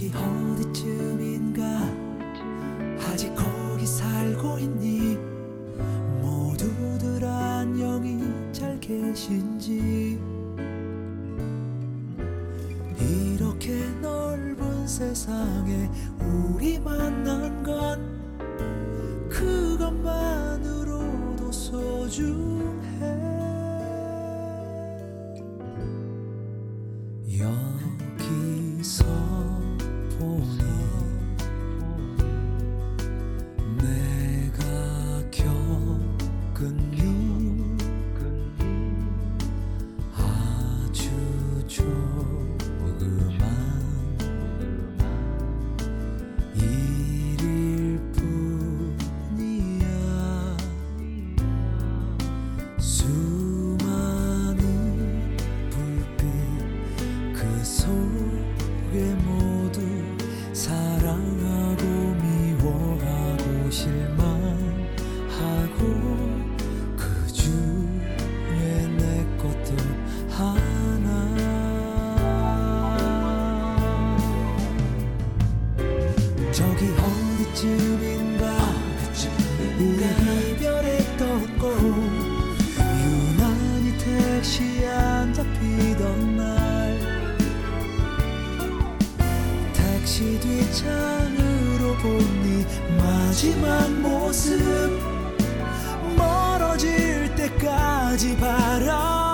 여기 어디쯤인가? 아직 거기 살고 있니? 모두들 안녕히 잘 계신지? 이렇게 넓은 세상에 우리 만난 건 시 안 잡히던 날. 택시 뒷창으로 보니 마지막 모습 멀어질 때까지 바라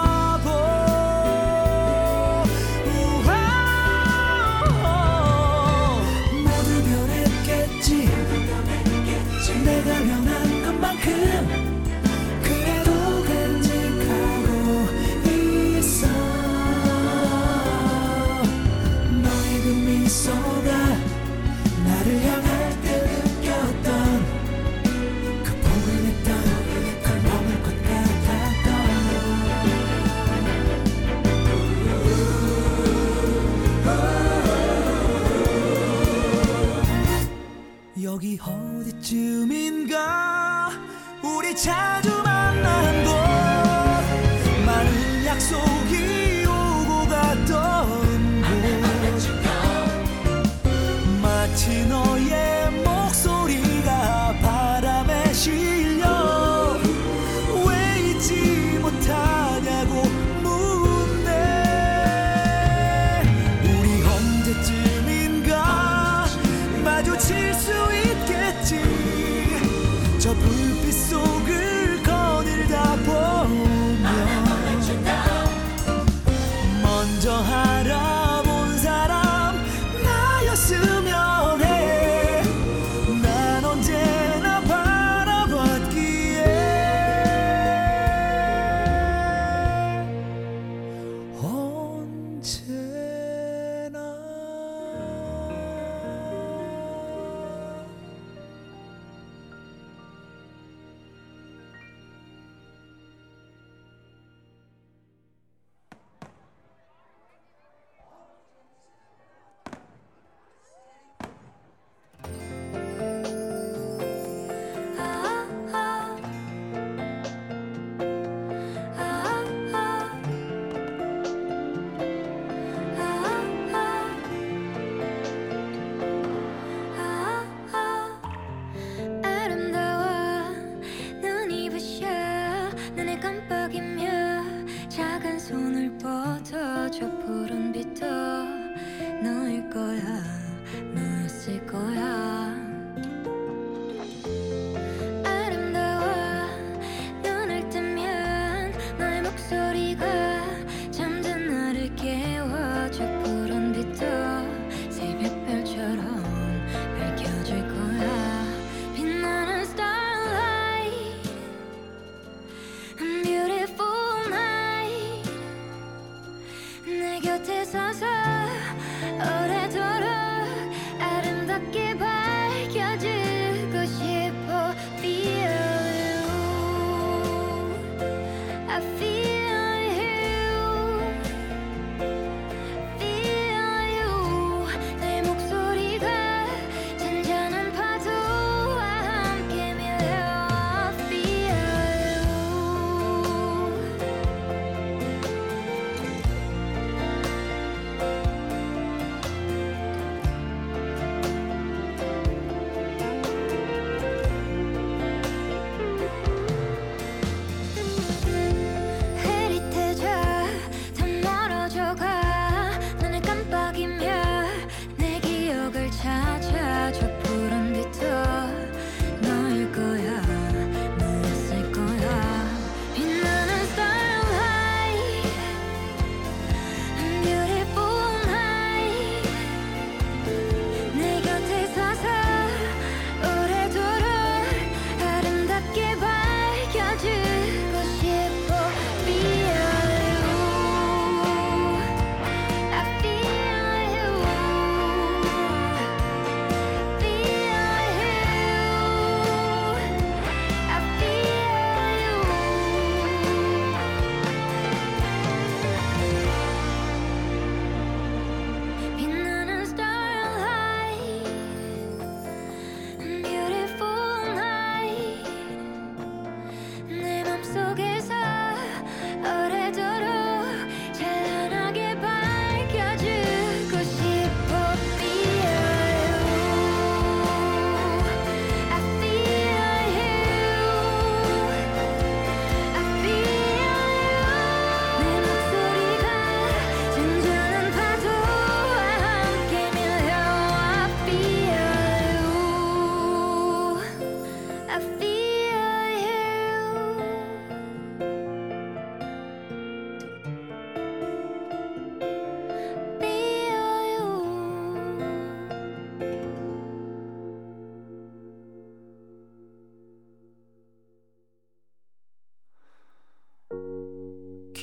여기 어디쯤인가? 우리 자주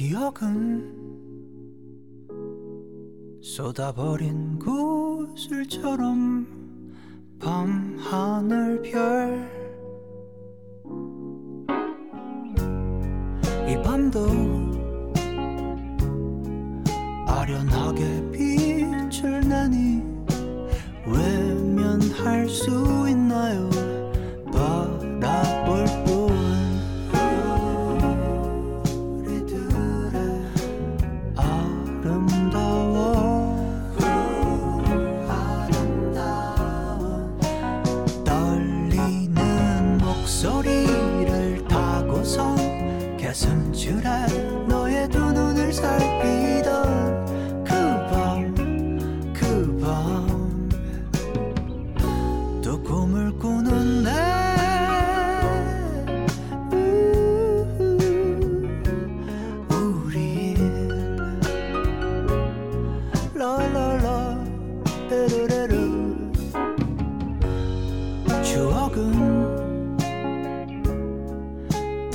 기억은 쏟아버린 구슬처럼 밤하늘 별 이 밤도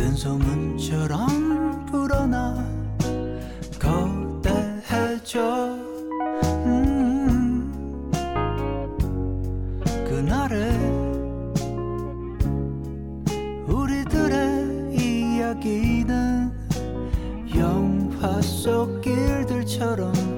큰 소문처럼 불어나 거대해져 음, 그날에 우리들 이야기는 영화 속 길들처럼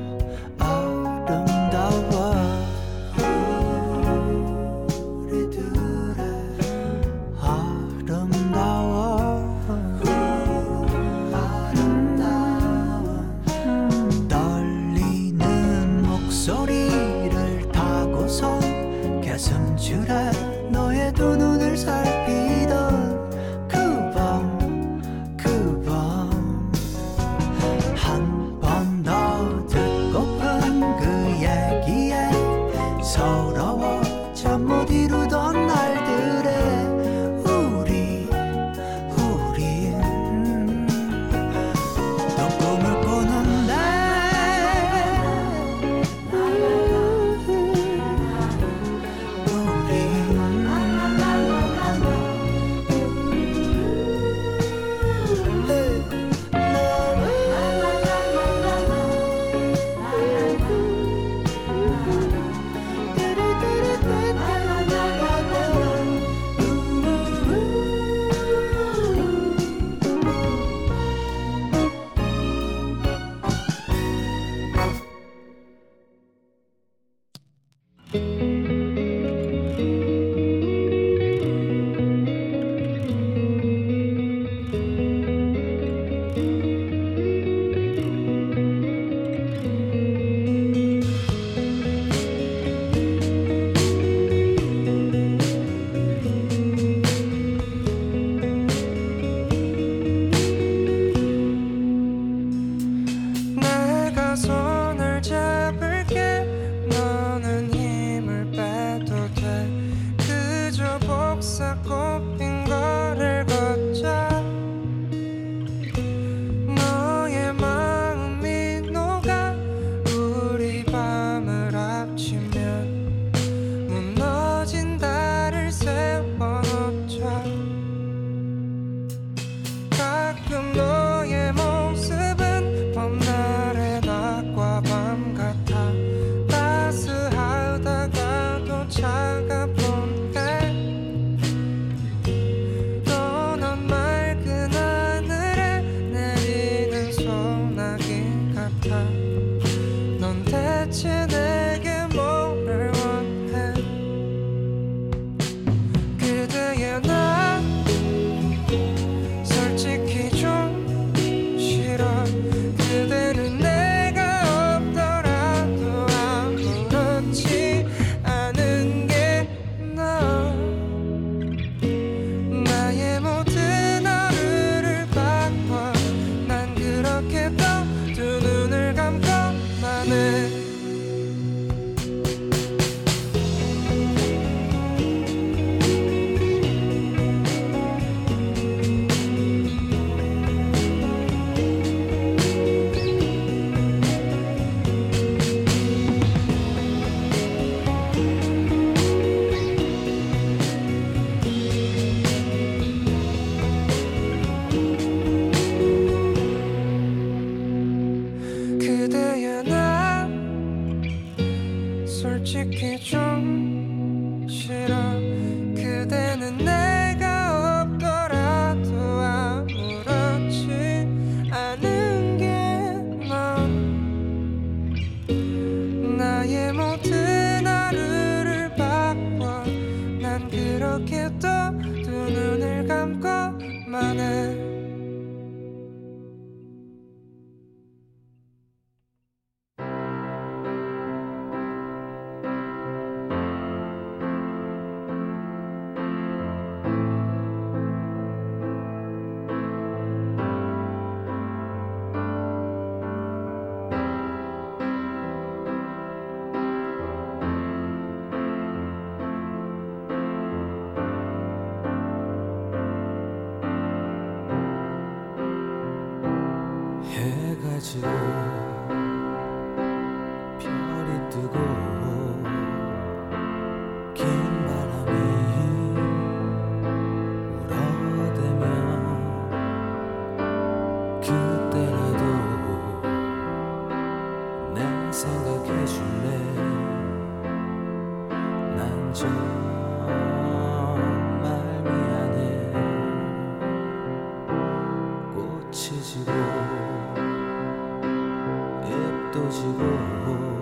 잎도 지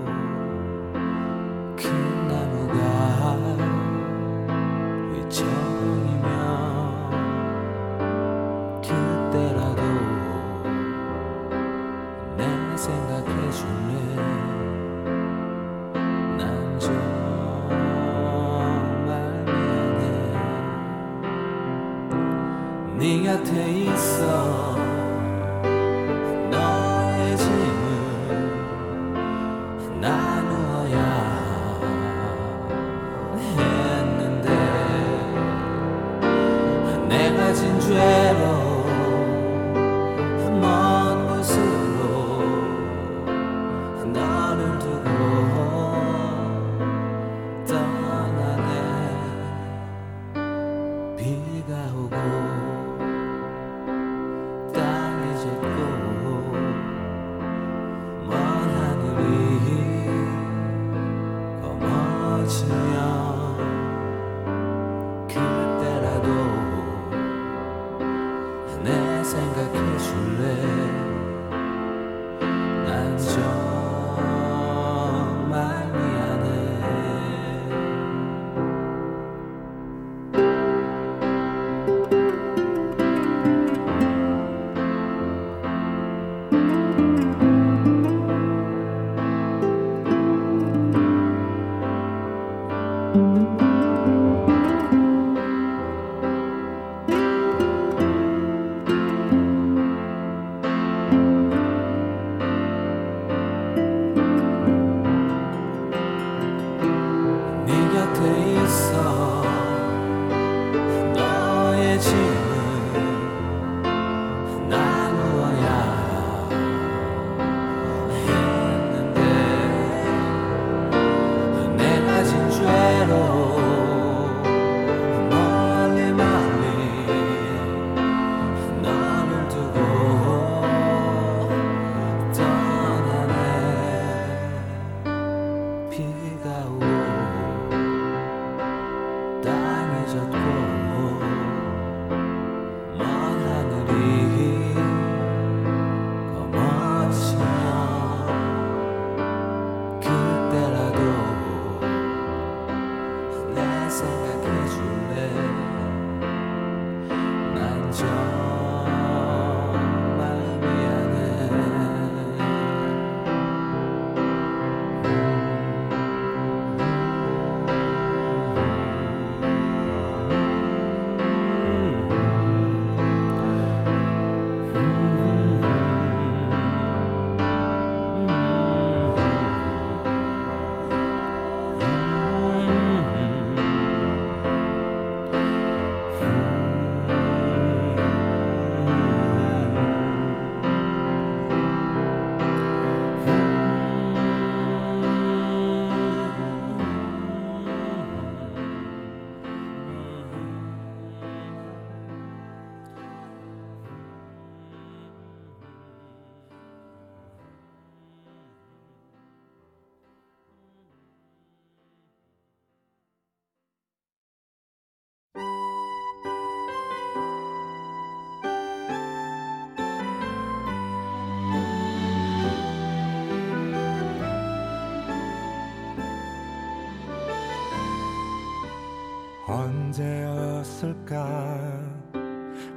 너였을까?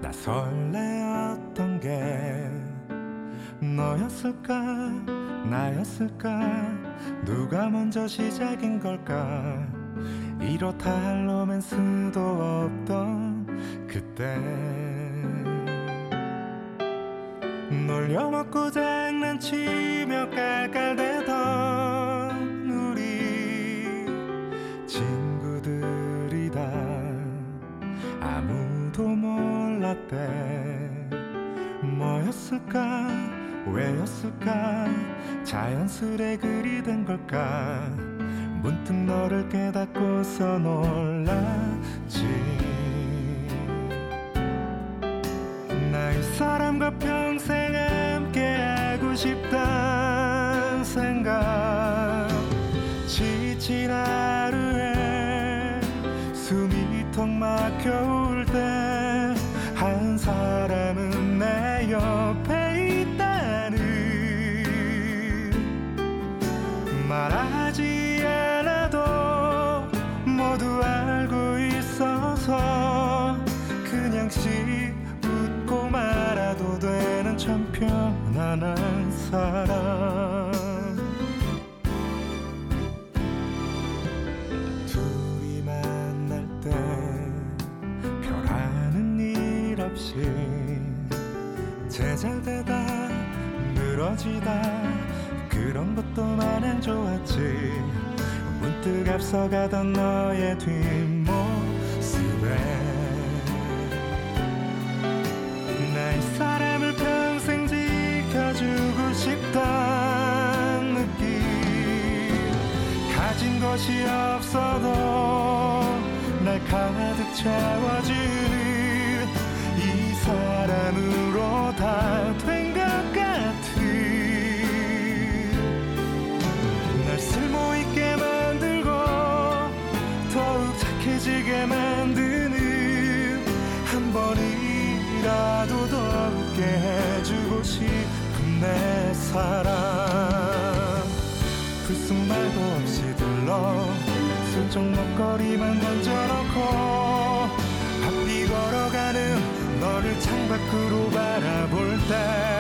나 설레었던 게 너였을까? 나였을까? 누가 먼저 시작인 걸까? 이렇다 할 로맨스도 없던 그때. 놀려먹고 장난치며 깔깔대던 몰랐대 뭐였을까? 왜였을까? 자연스레 그리 된 걸까? 문득 너를 깨닫고서 놀랐지. 나 이 사람과 평생 함께 하고 싶단 생각. 지친 하루에 숨이 턱 막혀 사람 둘이 만날 때 별하는 일 없이 제잘되다 늘어지다. 그런 것도 마냥 좋았지. 문득 앞서가던 너의 뒷 것이 없어도 날 가득 채워주는 이 사람으로 다 된 것 같은. 날 쓸모있게 만들고 더욱 착해지게 만드는 한 번이라도 더 웃게 해주고 싶은 내 사랑 슬쩍 먹거리만 던져놓고 바삐 걸어가는 너를 창밖으로 바라볼 때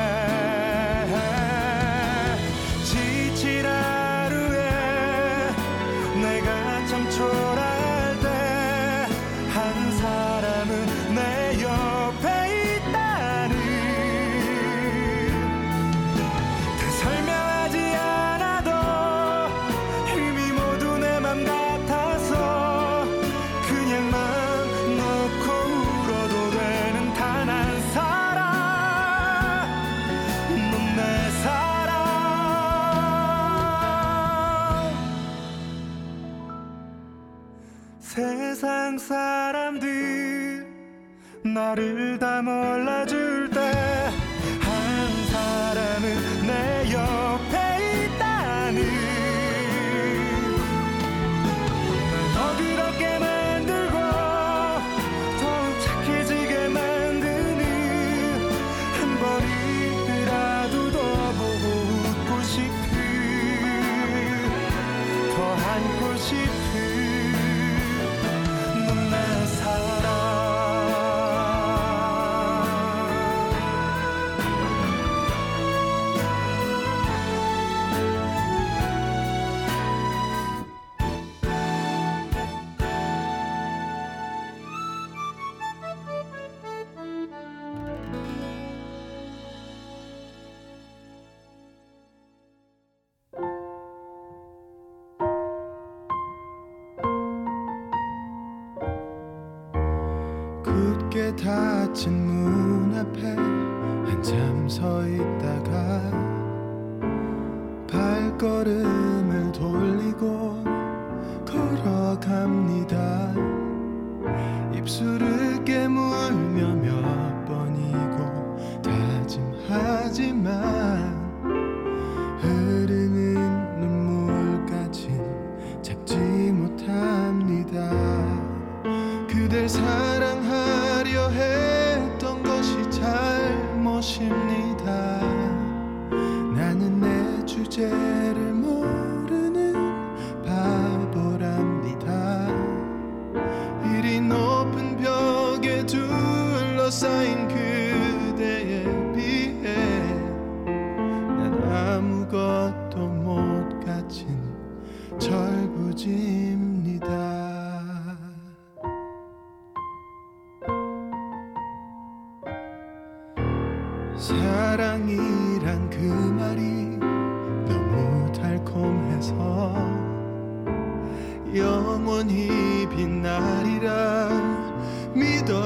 굳게 닫힌 문 앞에 한참 서 있다가 발걸음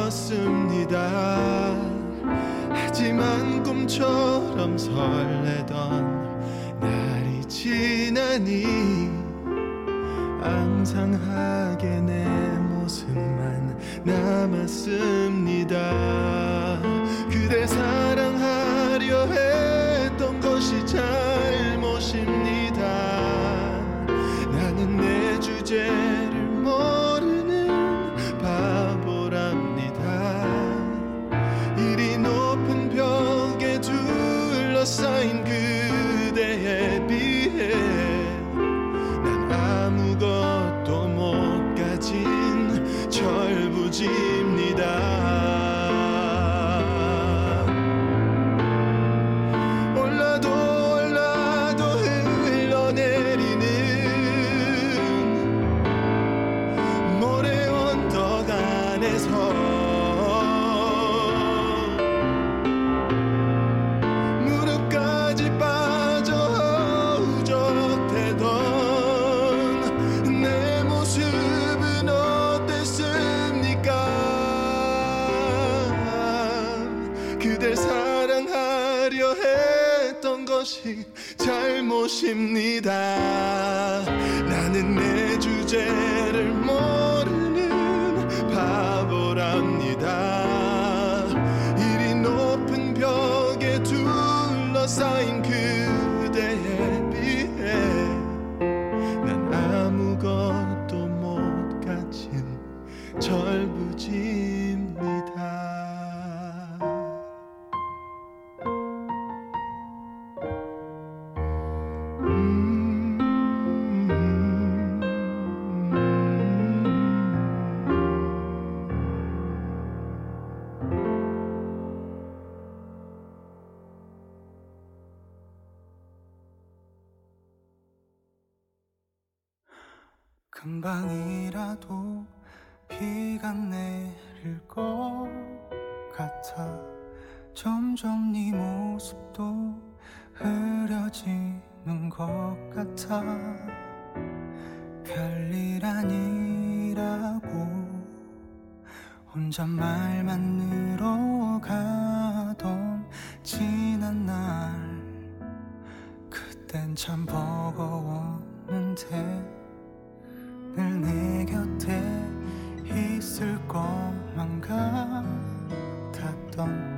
믿었습니다. 하지만 꿈처럼 설레던 날이 지나니 앙상하게 내 모습만 남았습니다 하려 했던 것이 잘못입니다. 나는 내 주제를 모르는 바보랍니다. 이리 높은 벽에 둘러싸인 금방이라도 비가 내릴 것 같아. 점점 네 모습도 흐려지는 것 같아. 별일 아니라고 혼잣말만 늘어가던 지난 날. 그땐 참 버거웠는데 곁에 있을 것만 같았던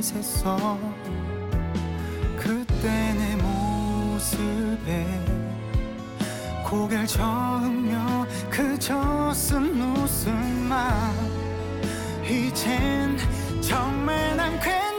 지샜어. 그때 내 모습에 고개를 저으며 그저 쓴 웃음만. 이젠 정말 난 괜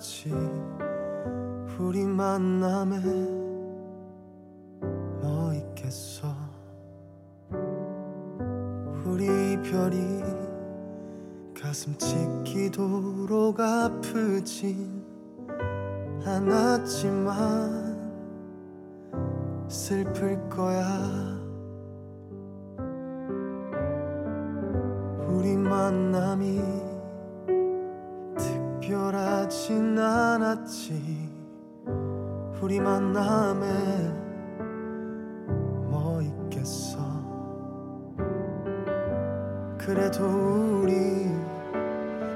같이 우리 만남에 뭐 있겠어? 우리 별이 가슴 찢기도록 아프진 않았지만 슬플 거야. 우리 만남이 만나진 않았지. 우리 만남에 뭐 있겠어. 그래도 우리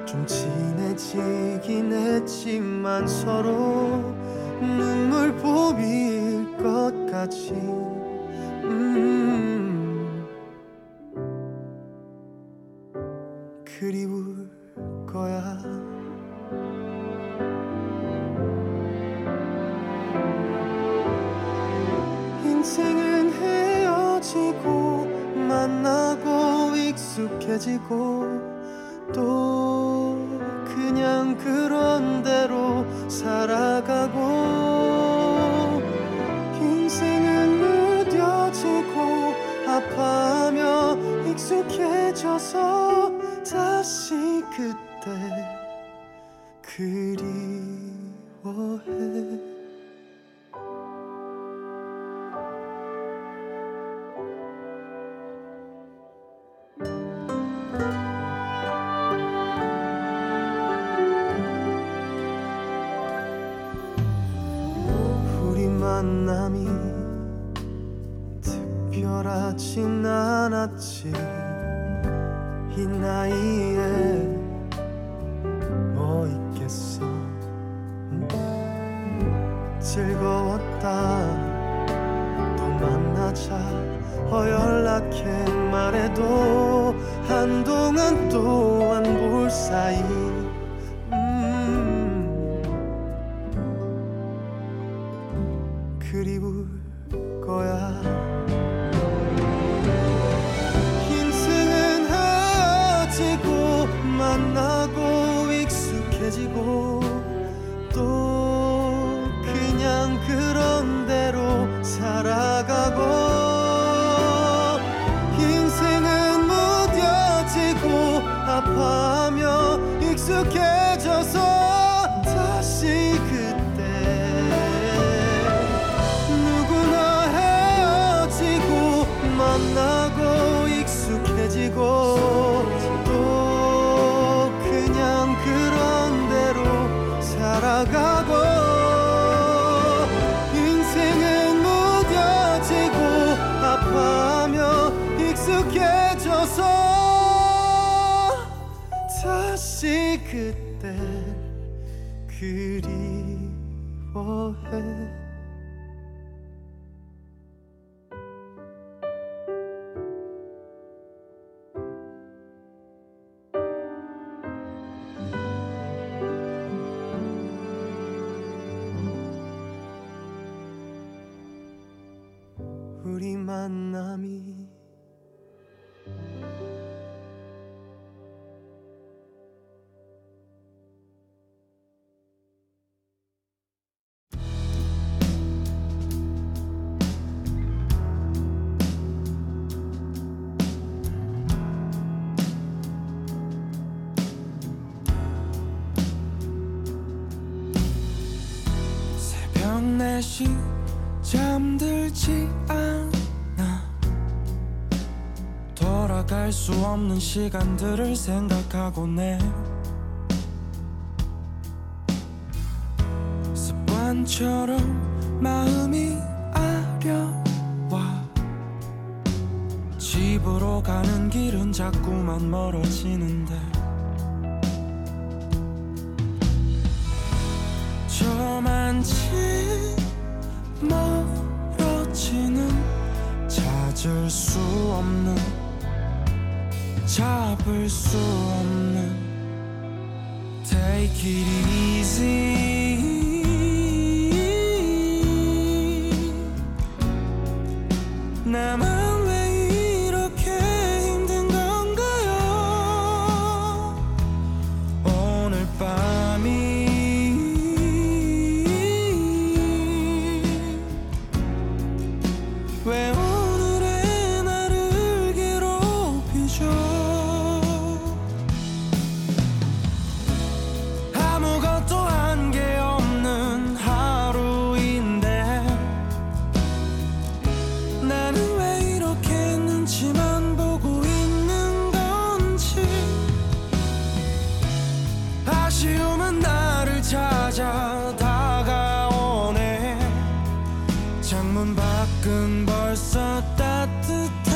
좀 친해지긴 했지만 서로 눈물보일 것 같이. 음. 다시 잠들지 않아. 돌아갈 수 없는 시간들을 생각하고 내 습관처럼 마음이 아려와. 집으로 가는 길은 자꾸만 멀어지는데. 저만치 찾을 수 없는 잡을 수 없는 Take it easy 창문 밖은 벌써 따뜻해